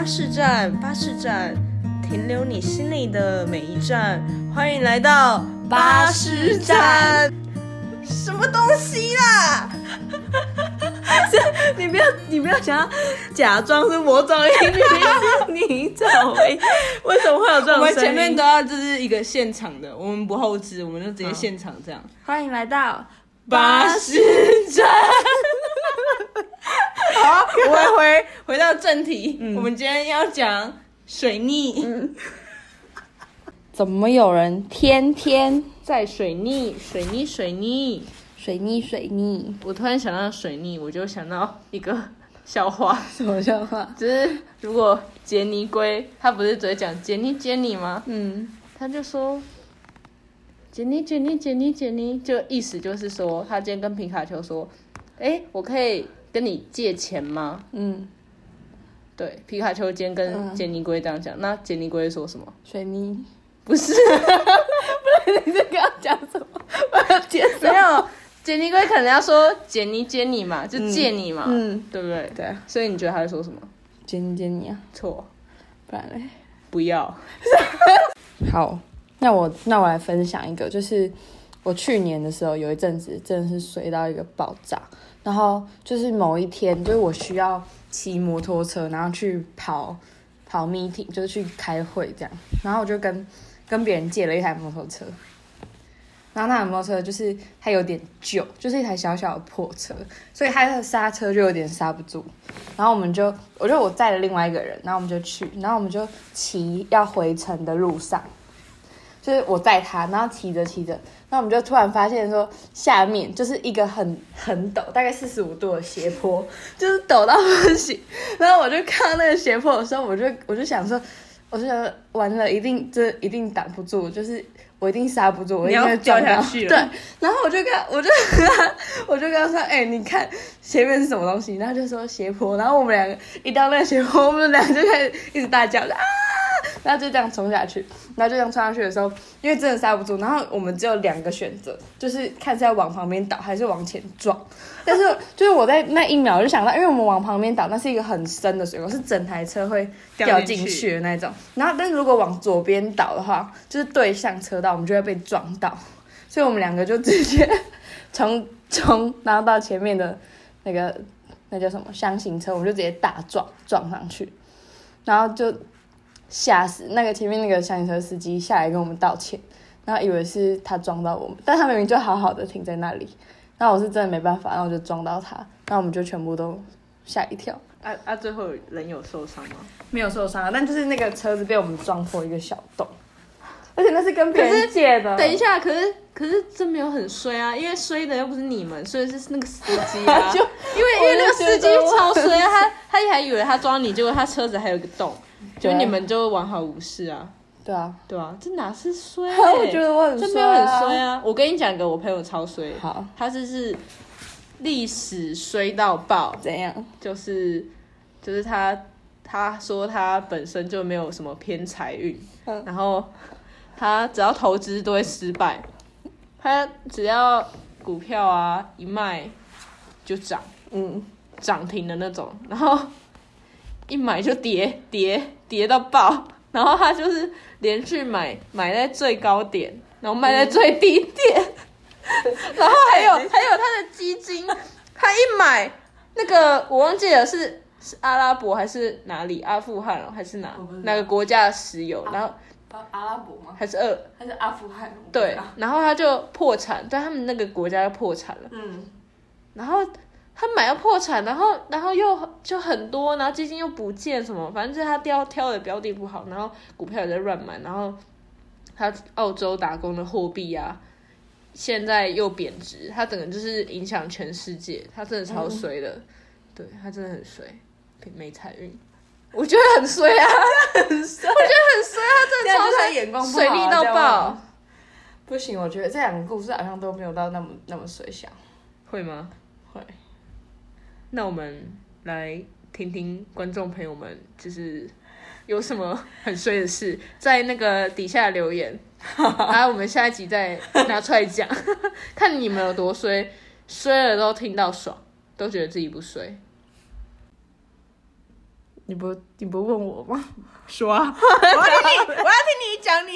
巴士站，巴士站，停留你心里的每一站。欢迎来到巴士站。什么东西啦？你不要，你不要想要假装是魔爪音，是你找为 为什么会有这种我们前面都要就是一个现场的，我们不后置，我们就直接现场这样。欢迎来到巴士站。好，我们回回到正题，我们今天要讲水逆，怎么有人天天在水逆，水逆，水逆。水逆水逆？我突然想到水逆，我就想到一个笑话，什么笑话？就是如果杰尼龟，他不是只会讲杰尼杰尼吗？嗯，他就说杰尼杰尼杰尼杰尼，就意思就是说，他今天跟皮卡丘说，哎、我可以跟你借钱吗？嗯，对，皮卡丘今天跟嗯杰尼龟这样讲，那杰尼龟说什么？水泥。不是，不然你这个要讲什么？我要接没有，杰尼龟可能要说杰尼杰尼嘛，就借你嘛，嗯，对不对？对啊，所以你觉得他会说什么？杰尼杰尼啊，错，不然嘞。不要。好，那我那我来分享一个，就是我去年的时候有一阵子真的是衰到一个爆炸，然后就是某一天，就是我需要骑摩托车，然后去跑跑 meeting，就是去开会这样，然后我就跟跟别人借了一台摩托车。然后那台摩托车就是它有点旧，就是一台小小的破车，所以它的刹车就有点刹不住。然后我们就，我就我载了另外一个人，然后我们就去，然后我们就骑要回程的路上，就是我载他，然后骑着骑着，然后我们就突然发现说下面就是一个很很陡，大概四十五度的斜坡，就是陡到不行。然后我就看到那个斜坡的时候，我就我就想说，我就想说完了，一定这一定挡不住，就是我一定刹不住，我一定要掉下去了对，然后我就跟，我就 我就跟他说，哎、你看前面是什么东西？然后就说斜坡，然后我们两个一到那个斜坡，我们两个就开始一直大叫，就啊，然后就这样冲下去，然后就这样冲下去的时候，因为真的刹不住，然后我们只有两个选择，就是看是要往旁边倒还是往前撞。但是就是我在那一秒我就想到，因为我们往旁边倒，那是一个很深的水沟，是整台车会掉进去的那种。然后，但是如果往左边倒的话，就是对向车道，我们就会被撞到。所以我们两个就直接从从然后到前面的那个那叫什么箱型车，我们就直接大撞撞上去，然后就吓死那个前面那个厢型车司机下来跟我们道歉，然后以为是他撞到我们，但他明明就好好的停在那里，然后我是真的没办法，然后我就撞到他，然后我们就全部都吓一跳。啊啊！最后人有受伤吗？没有受伤啊，但就是那个车子被我们撞破一个小洞，而且那是跟别人借的。等一下，可是可是真没有很衰啊，因为衰的又不是你们，衰的是那个司机啊。就因为因为那个司机超衰啊，他他还以为他撞你，结果他车子还有一个洞，就你们就完好无事啊，对啊，对啊，这哪是衰、我觉得我很衰、这没有啊，很衰啊。我跟你讲一个，我朋友超衰，好，他是是历史衰到爆，怎样？就是就是他他说他本身就没有什么偏财运，嗯。然后他只要投资都会失败，他只要股票啊一卖就涨。嗯，涨停的那种，然后一买就跌跌跌到爆，然后他就是连续买买在最高点，然后卖在最低点，然后还有还有他的基金，他一买那个我忘记了是是阿拉伯还是哪里阿富汗哦还是哪哪个国家的石油，然后阿拉伯吗？还是二还是阿富汗？对，然后他就破产，对他们那个国家就破产了。嗯，然后他买要破产，然后然后又就很多，然后基金又不见什么，反正就是他挑挑的标的不好，然后股票也在乱买，然后他澳洲打工的货币啊，现在又贬值，他整个就是影响全世界，他真的超衰的，对他真的很衰，没财运。我觉得很衰啊，很衰，我觉得很衰，他真的超衰，眼光水逆到爆。不行，我觉得这两个故事好像都没有到那么那么水想。会吗？会。那我们来听听观众朋友们，就是有什么很衰的事，在那个底下留言，然后我们下一集再拿出来讲，看你们有多衰，衰了都听到爽，都觉得自己不衰。你不你不问我吗？说啊，我要听你，我要听你讲你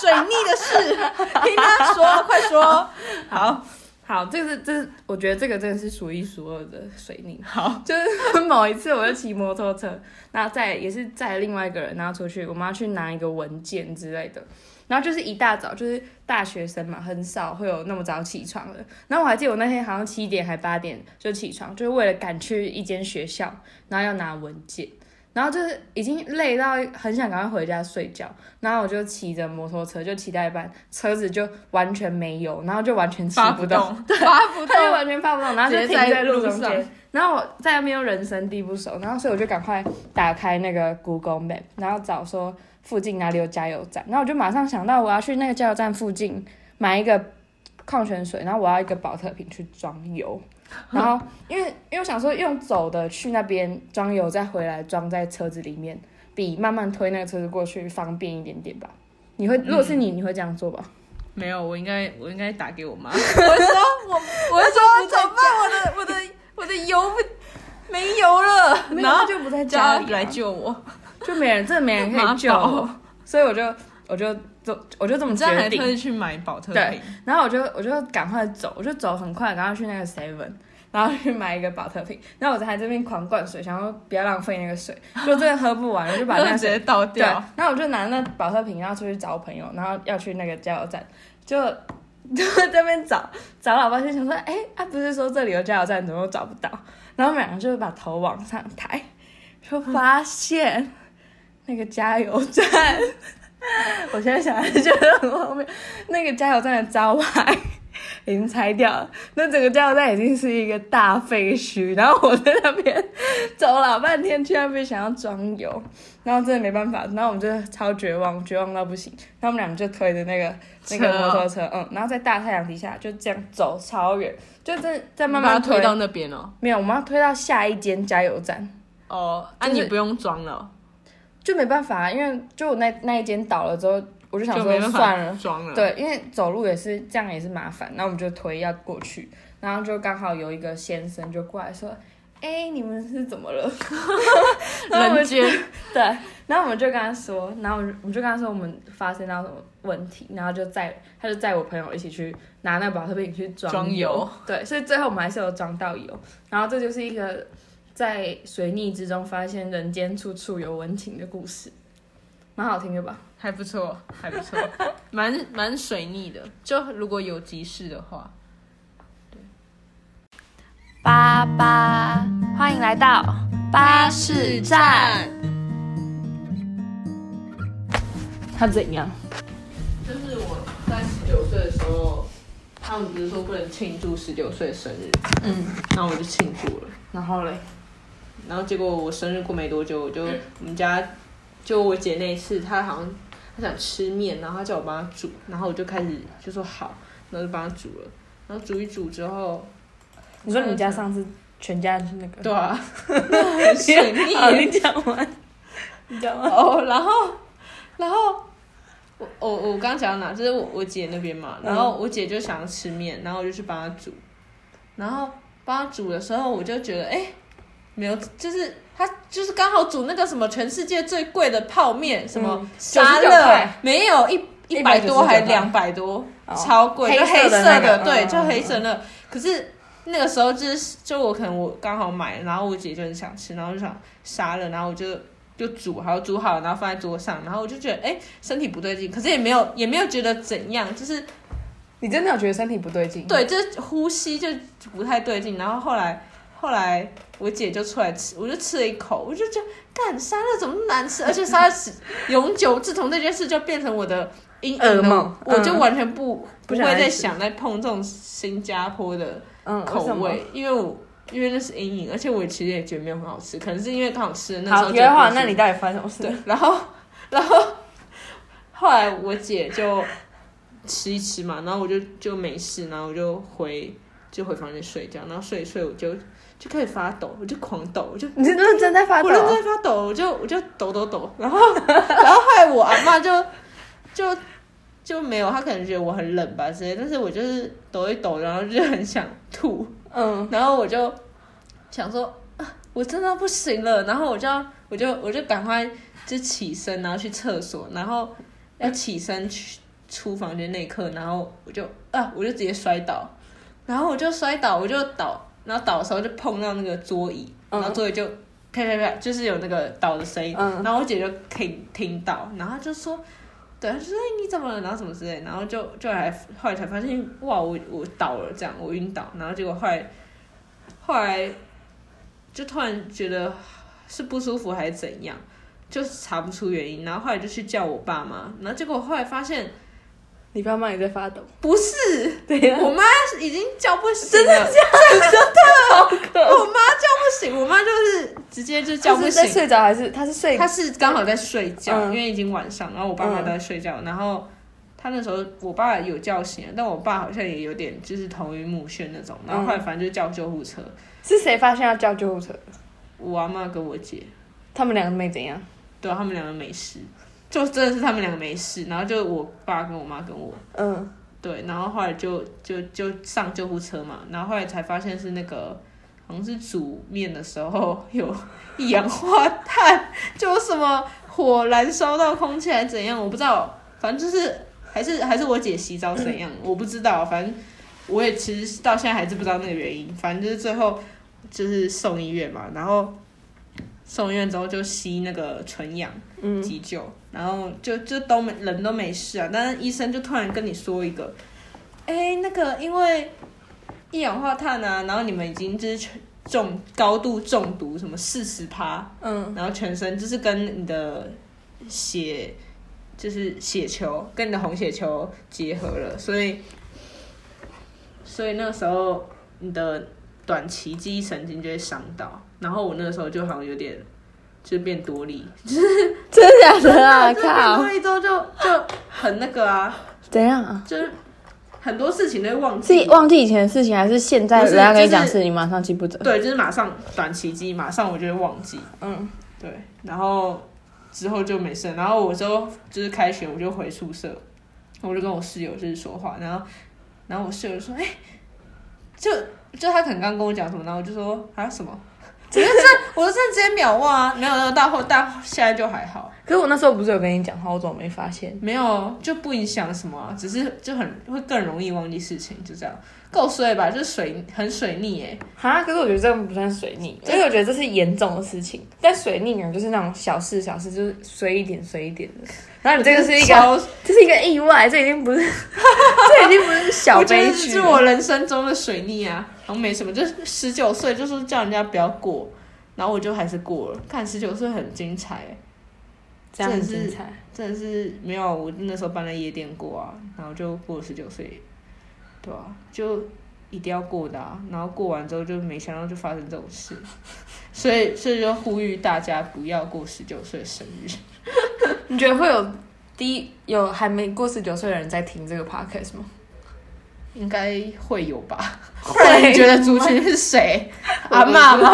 水逆的事，听他说，快说。好，好，这是这是我觉得这个真的是数一数二的水逆。好，就是 某一次我就骑摩托车，然后载也是载另外一个人，然后出去，我们要去拿一个文件之类的。然后就是一大早，就是大学生嘛，很少会有那么早起床的。然后我还记得我那天好像七点还八点就起床，就是为了赶去一间学校，然后要拿文件。然后就是已经累到很想赶快回家睡觉，然后我就骑着摩托车，就骑到一半，车子就完全没油，然后就完全骑不动，对，发不它就，完全发不动，然后就停在路中间。然后我在那边又人生地不熟，然后所以我就赶快打开那个 Google Map，然后找说附近哪里有加油站，然后我就马上想到我要去那个加油站附近买一个矿泉水，然后我要一个保特瓶去装油。然后因为因为我想说用走的去那边装油，再回来装在车子里面，比慢慢推那个车子过去方便一点点吧。你会，如果是你，你会这样做吧？没有，我应该我应该打给我妈。我说我我会说怎么办？我的我的我的油不没油了，然后就不在家里啊、家里来救我，就没人，真的没人可以救我，所以我就我就就我就这么你这样决定。还特意去买保特对瓶，然后我就我就赶快走，我就走很快，然后去那个 Seven，然后去买一个保特瓶。然后我在这边狂灌水，想要不要浪费那个水，就真的喝不完，我就把那个水直接倒对掉。，然后我就拿那保特瓶，然后出去找我朋友，然后要去那个加油站，就就在这边找找老半天，想说，哎，啊不是说这里有加油站，怎么都找不到？然后我们两个就把头往上抬，就发现那个加油站，我现在想还是觉得很荒谬，那个加油站的招牌。已经拆掉了，那整个加油站已经是一个大废墟。然后我在那边走老半天，去那边想要装油，然后真的没办法，然后我们就超绝望，绝望到不行。然后我们两个就推着那个那个 摩托车，嗯，然后在大太阳底下就这样走超远，就真的在慢慢推到那边哦。没有，我们要推到下一间加油站，哦，啊，就是你不用装了，就没办法，因为就我那那一间倒了之后，我就想说算了。对，因为走路也是这样也是麻烦，那我们就推要过去，然后就刚好有一个先生就过来说：“哎、你们是怎么了？” 人间。对，然后我们就跟他说，然后我们就跟他说我们发生到什么问题，然后就载他就载我朋友一起去拿那个保特瓶去装装油。对，所以最后我们还是有装到油，然后这就是一个在水逆之中发现人间处处有温情的故事，蛮好听的吧？还不错，还不错，蛮蛮水逆的。就如果有急事的话，八八，欢迎来到巴士站。他怎样？就是我在十九岁的时候，他们不是说不能庆祝十九岁生日，嗯，那我就庆祝了。然后嘞，然后结果我生日过没多久，我就我们家就我姐那一次，她好像她想吃面，然后她叫我帮她煮，然后我就开始就说好，然后就帮她煮了，然后煮一煮之后，你说你家上次全家那个？对啊，很水逆好，你讲完，你讲完。哦，然后然后我我我刚刚讲到哪？就是我我姐那边嘛，然后我姐就想要吃面，然后我就去帮她煮，然后帮她煮的时候，我就觉得哎、没有，就是他就是刚好煮那个什么全世界最贵的泡面，什么嗯沙99乐块，没有一一百多199还块。两百多，哦。超贵，黑就黑色色的那个对，嗯就黑色的。可是那个时候就是就我可能我刚好买，然后我姐就很想吃，然后就想杀了，然后我就就煮好煮好，然后放在桌上，然后我就觉得哎、身体不对劲，可是也没有也没有觉得怎样，就是你真的有觉得身体不对劲？对，就是呼吸就不太对劲，然后后来后来我姐就出来吃，我就吃了一口，我就觉得干沙乐怎么难吃，而且沙乐吃永久，自从这件事就变成我的阴影了噩梦我就嗯。完全不不不会再想再碰这种新加坡的嗯，口味，因为我因为那是阴影，而且我其实也觉得没有很好吃，可能是因为刚好吃的那时好，候题外话，那你到底发生什么事？对，然后 然后后来我姐就吃一吃嘛，然后我就就没事，然后我就回就回房间睡觉，然后睡一睡我就就开始发抖，我就狂抖，我就你是认真在发抖我？认真在发抖，我就我就抖抖抖，然后 然后后来我阿妈就就就没有，她可能觉得我很冷吧之类，但是我就是抖一抖，然后就很想吐，嗯，然后我就想说，啊我真的不行了，然后我就要我就我就赶快就起身，然后去厕所，然后要起身去出房间那一刻，然后我就啊，我就直接摔倒，然后我就摔倒，我就倒，然后倒的时候就碰到那个桌椅，然后桌椅就啪啪啪，就是有那个倒的声音，嗯然后我姐就听听到，然后就说。对，她就说：“哎，你怎么了？然后什么之类，然后就就还后来才发现，哇，我我倒了，这样我晕倒，然后结果后来后来就突然觉得是不舒服还是怎样，就是查不出原因，然后后来就去叫我爸妈，然后结果后来发现你爸妈也在发抖，不是，对呀我妈已经叫不醒了，真的假的？好可 我妈叫不醒，我妈就是直接就叫不醒是在醒，睡着还是她是睡？她是刚好在睡觉，嗯因为已经晚上，然后我爸妈都在睡觉，然后。她那时候，我爸有叫醒，但我爸好像也有点就是头晕目眩那种，然后后来反正就叫救护车，是谁发现要叫救护车？我阿妈跟我姐，他们两个没怎样。对啊他们两个没事，就真的是他们两个没事，然后就我爸跟我妈跟我，嗯，对，然后后来就就就上救护车嘛，然后后来才发现是那个好像是煮面的时候有一氧化碳，就什么火燃烧到空气还是怎样，我不知道，反正就是还是还是我姐洗澡怎样，我不知道，反正我也其实到现在还是不知道那个原因，反正就是最后就是送医院嘛，然后送医院之后就吸那个纯氧。嗯急救，然后就就都没人都没事啊，但是医生就突然跟你说一个，哎，那个因为一氧化碳啊，然后你们已经就是全中高度中毒，什么四十趴，嗯，然后全身就是跟你的血就是血球跟你的红血球结合了，所以所以那个时候你的短期记忆神经就会伤到，然后我那个时候就好像有点就变多力，真的假的啊？就是变靠多，力之后就就很那个啊，怎样啊？就是很多事情都会忘记是。忘记以前的事情，还是现在人家跟你讲事，你马上记不得？对，就是马上短期记忆，马上我就会忘记。嗯，对，然后之后就没事。然后我之后就是开学，我就回宿舍，我就跟我室友就是说话，然后然后我室友就说：“哎、就就他可能刚跟我讲什么，然后我就说啊什么。”我就真，我就真的直接秒忘啊！没有，到后到现在就还好，可是我那时候不是有跟你讲话，我怎么没发现？没有就不影响什么啊、只是就很会更容易忘记事情，就这样，够衰吧？就是水很水逆哎、哈，可是我觉得这个不算水逆，因为我觉得这是严重的事情。但水逆呢，就是那种小事小事，就是衰一点衰一点的。然后你这个是一个，超这是一个意外，这已经不是，这已经不是小悲剧是我人生中的水逆啊，然后没什么，就是十九岁就是叫人家不要过，然后我就还是过了。看十九岁很精彩真的是。真的是没有我那时候办了夜店过啊，然后就过了十九岁，对啊，就一定要过的啊，然后过完之后就没想到就发生这种事，所以所以就呼吁大家不要过十九岁生日。你觉得会有第一有还没过十九岁的人在听这个 podcast 吗？应该会有吧？不然你觉得族群是谁？阿嬷吗？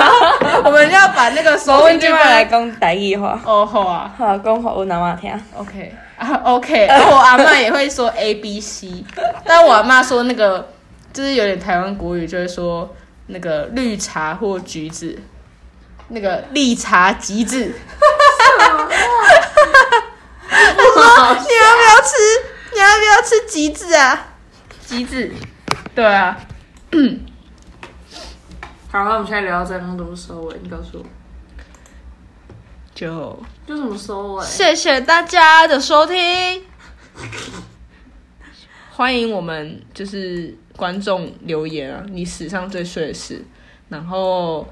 我们要把那个我收音机来晚来讲台语话，哦，好啊好讲好我阿妈听。，OK 啊，OK，然后我阿嬷也会说 A B C，但我阿嬷说那个就是有点台湾国语，就会说那个绿茶或橘子，那个绿茶橘子。他 说你要不要吃？你要不要吃橘子啊？橘子，对啊。好，那我们现在聊到这，样怎么收尾？你告诉我，就就怎么收尾？谢谢大家的收听，欢迎我们就是观众留言啊，你史上最衰的事，然后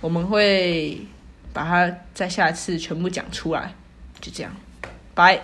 我们会把它在下次全部讲出来，就这样，拜。